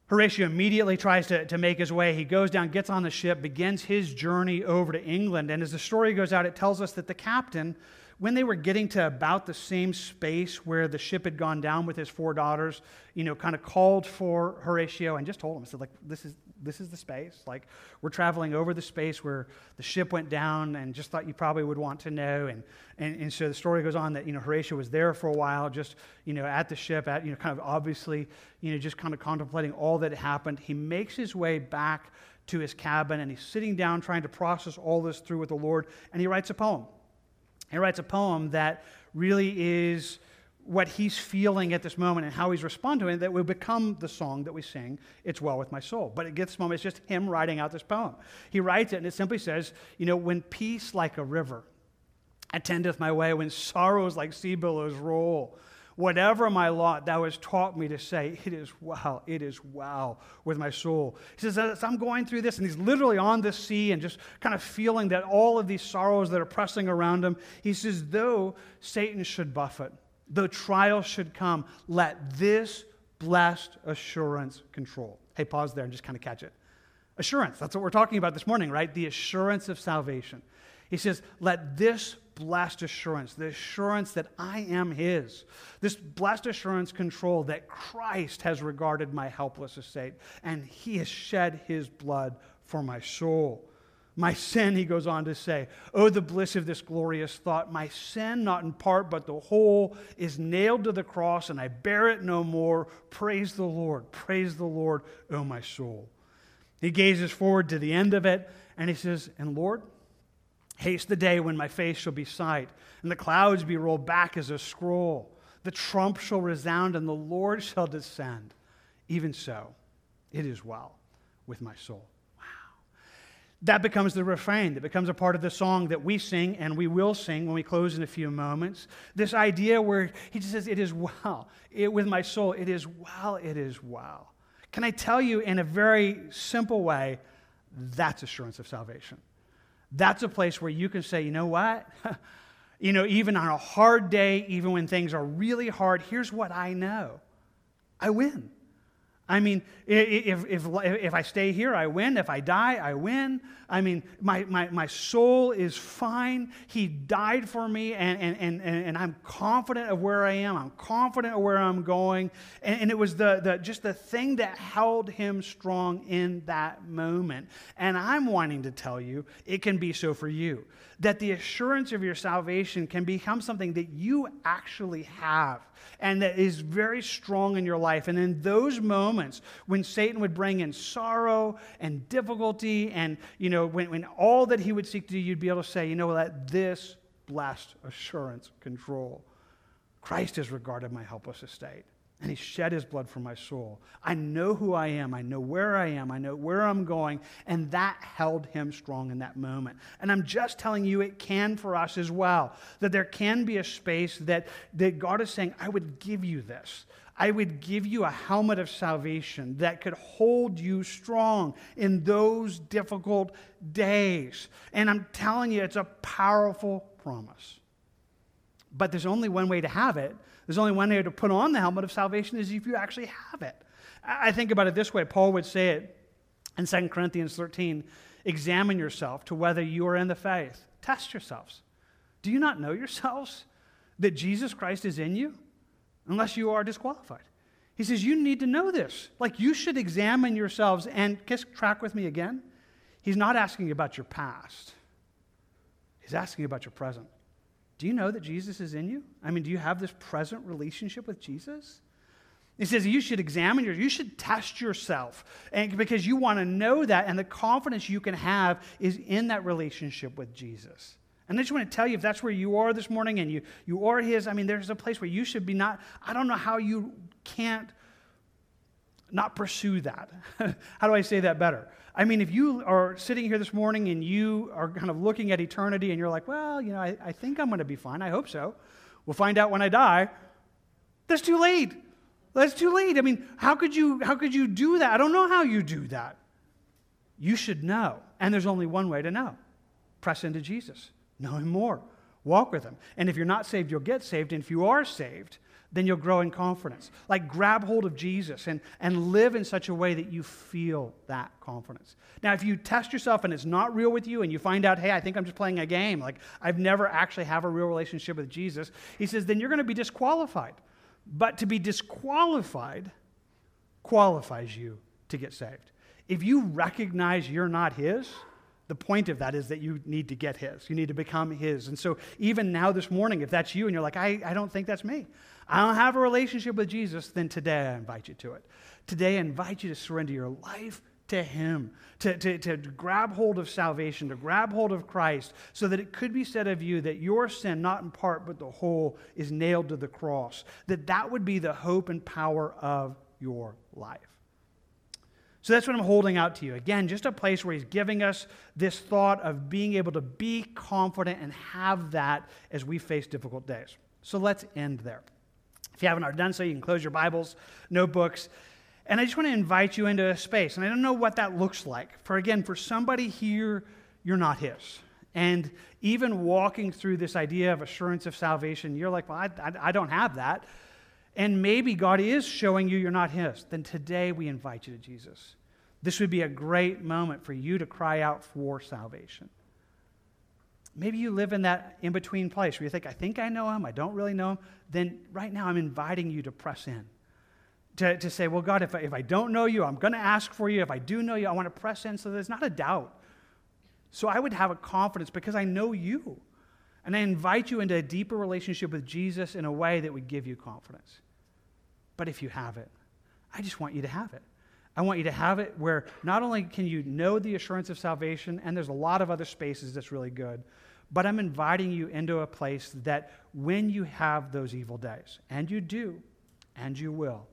Horatio immediately tries to, to make his way. He goes down, gets on the ship, begins his journey over to England. And as the story goes out, it tells us that the captain when they were getting to about the same space where the ship had gone down with his four daughters, you know, kind of called for Horatio and just told him, said, like, this is, this is the space. Like, we're traveling over the space where the ship went down and just thought you probably would want to know. And, and, and so the story goes on that, you know, Horatio was there for a while, just, you know, at the ship, at, you know, kind of obviously, you know, just kind of contemplating all that happened. He makes his way back to his cabin and he's sitting down trying to process all this through with the Lord and he writes a poem. He writes a poem that really is what he's feeling at this moment and how he's responding to it that will become the song that we sing, It's Well With My Soul. But at this moment, it's just him writing out this poem. He writes it and it simply says, you know, when peace like a river attendeth my way, when sorrows like sea billows roll, Whatever my lot, thou hast taught me to say, it is well, it is well with my soul. He says, as I'm going through this, and he's literally on the sea and just kind of feeling that all of these sorrows that are pressing around him, he says, though Satan should buffet, though trials should come, let this blessed assurance control. Hey, pause there and just kind of catch it. Assurance, that's what we're talking about this morning, right? The assurance of salvation. He says, let this blessed assurance, the assurance that I am His, this blessed assurance control that Christ has regarded my helpless estate and He has shed His blood for my soul. My sin, he goes on to say, Oh, the bliss of this glorious thought. My sin, not in part, but the whole, is nailed to the cross, and I bear it no more. Praise the Lord. Praise the Lord, O my soul. He gazes forward to the end of it, and he says, And Lord, Haste the day when my face shall be sight, and the clouds be rolled back as a scroll. The trump shall resound, and the Lord shall descend. Even so, it is well with my soul. Wow. That becomes the refrain, that becomes a part of the song that we sing and we will sing when we close in a few moments. This idea where he just says, It is well it, with my soul. It is well, it is well. Can I tell you in a very simple way, that's assurance of salvation. That's a place where you can say, you know what? you know, even on a hard day, even when things are really hard, here's what I know I win. I mean, if, if, if I stay here, I win. If I die, I win. I mean, my, my, my soul is fine. He died for me, and, and, and, and I'm confident of where I am. I'm confident of where I'm going. And, and it was the, the, just the thing that held him strong in that moment. And I'm wanting to tell you, it can be so for you. That the assurance of your salvation can become something that you actually have and that is very strong in your life. And in those moments when Satan would bring in sorrow and difficulty, and you know, when, when all that he would seek to do, you'd be able to say, you know, let this blessed assurance control. Christ has regarded my helpless estate and he shed his blood for my soul. I know who I am. I know where I am. I know where I'm going. And that held him strong in that moment. And I'm just telling you, it can for us as well. That there can be a space that, that God is saying, I would give you this. I would give you a helmet of salvation that could hold you strong in those difficult days. And I'm telling you, it's a powerful promise. But there's only one way to have it there's only one way to put on the helmet of salvation is if you actually have it. I think about it this way Paul would say it in 2 Corinthians 13 examine yourself to whether you are in the faith. Test yourselves. Do you not know yourselves that Jesus Christ is in you? Unless you are disqualified. He says, You need to know this. Like, you should examine yourselves and track with me again. He's not asking about your past, he's asking about your present. Do you know that Jesus is in you? I mean, do you have this present relationship with Jesus? He says you should examine your, you should test yourself, and because you want to know that, and the confidence you can have is in that relationship with Jesus. And I just want to tell you, if that's where you are this morning, and you you are His, I mean, there's a place where you should be not. I don't know how you can't not pursue that. how do I say that better? I mean, if you are sitting here this morning and you are kind of looking at eternity and you're like, well, you know, I, I think I'm going to be fine. I hope so. We'll find out when I die. That's too late. That's too late. I mean, how could you how could you do that? I don't know how you do that. You should know. And there's only one way to know. Press into Jesus. Know him more. Walk with him. And if you're not saved, you'll get saved. And if you are saved, then you'll grow in confidence. Like grab hold of Jesus and, and live in such a way that you feel that confidence. Now, if you test yourself and it's not real with you and you find out, hey, I think I'm just playing a game, like I've never actually have a real relationship with Jesus, he says, then you're going to be disqualified. But to be disqualified qualifies you to get saved. If you recognize you're not his, the point of that is that you need to get his. You need to become his. And so, even now this morning, if that's you and you're like, I, I don't think that's me, I don't have a relationship with Jesus, then today I invite you to it. Today I invite you to surrender your life to him, to, to, to grab hold of salvation, to grab hold of Christ, so that it could be said of you that your sin, not in part but the whole, is nailed to the cross. That that would be the hope and power of your life. So that's what I'm holding out to you. Again, just a place where he's giving us this thought of being able to be confident and have that as we face difficult days. So let's end there. If you haven't already done so, you can close your Bibles, notebooks. And I just want to invite you into a space. And I don't know what that looks like. For again, for somebody here, you're not his. And even walking through this idea of assurance of salvation, you're like, well, I, I, I don't have that and maybe God is showing you you're not His, then today we invite you to Jesus. This would be a great moment for you to cry out for salvation. Maybe you live in that in between place where you think, I think I know Him, I don't really know Him. Then right now I'm inviting you to press in. To, to say, well, God, if I, if I don't know you, I'm going to ask for you. If I do know you, I want to press in so there's not a doubt. So I would have a confidence because I know you. And I invite you into a deeper relationship with Jesus in a way that would give you confidence. But if you have it, I just want you to have it. I want you to have it where not only can you know the assurance of salvation, and there's a lot of other spaces that's really good, but I'm inviting you into a place that when you have those evil days, and you do, and you will,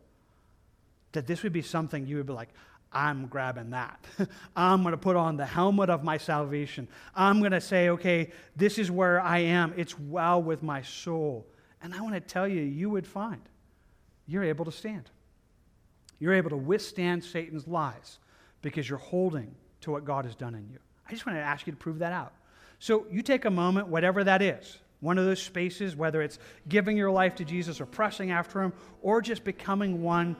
that this would be something you would be like, I'm grabbing that. I'm going to put on the helmet of my salvation. I'm going to say, okay, this is where I am. It's well with my soul. And I want to tell you, you would find you're able to stand. You're able to withstand Satan's lies because you're holding to what God has done in you. I just want to ask you to prove that out. So you take a moment, whatever that is, one of those spaces, whether it's giving your life to Jesus or pressing after him, or just becoming one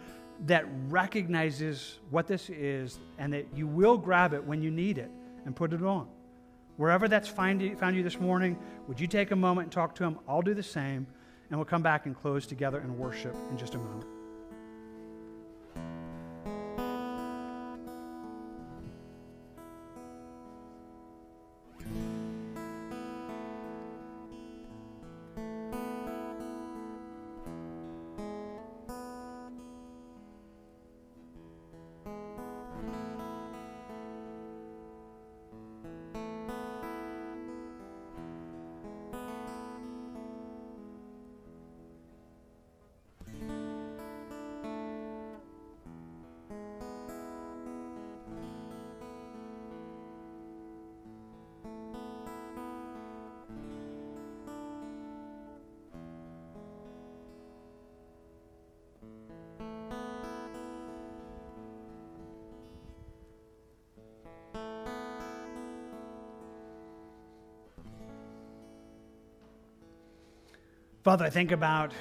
that recognizes what this is and that you will grab it when you need it and put it on. Wherever that's find you, found you this morning, would you take a moment and talk to him? I'll do the same. And we'll come back and close together and worship in just a moment. Father, I think about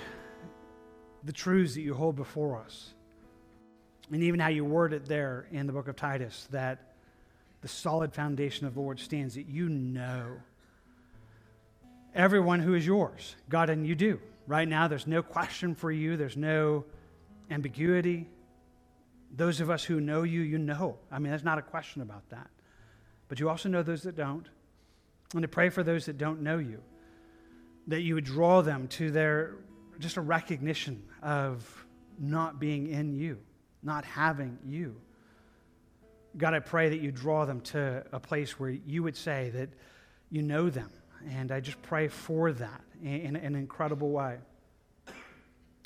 the truths that you hold before us. And even how you word it there in the book of Titus that the solid foundation of the Lord stands, that you know everyone who is yours. God, and you do. Right now, there's no question for you, there's no ambiguity. Those of us who know you, you know. I mean, there's not a question about that. But you also know those that don't. And to pray for those that don't know you that you would draw them to their just a recognition of not being in you, not having you. God, I pray that you draw them to a place where you would say that you know them. And I just pray for that in, in an incredible way.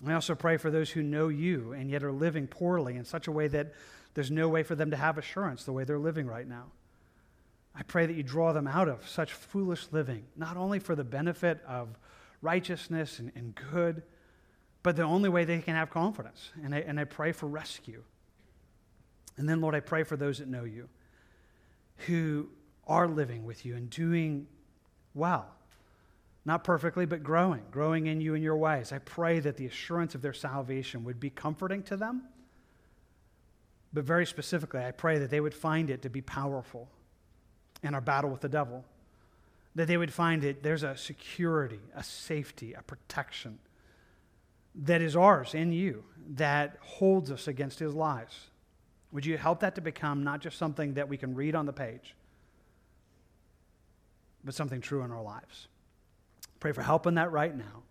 I also pray for those who know you and yet are living poorly in such a way that there's no way for them to have assurance the way they're living right now. I pray that you draw them out of such foolish living, not only for the benefit of righteousness and, and good, but the only way they can have confidence. And I, and I pray for rescue. And then, Lord, I pray for those that know you, who are living with you and doing well. Not perfectly, but growing, growing in you and your ways. I pray that the assurance of their salvation would be comforting to them. But very specifically, I pray that they would find it to be powerful in our battle with the devil. That they would find it, there's a security, a safety, a protection that is ours in you that holds us against his lies. Would you help that to become not just something that we can read on the page, but something true in our lives? Pray for help in that right now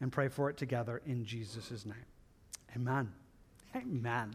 and pray for it together in Jesus' name. Amen. Amen.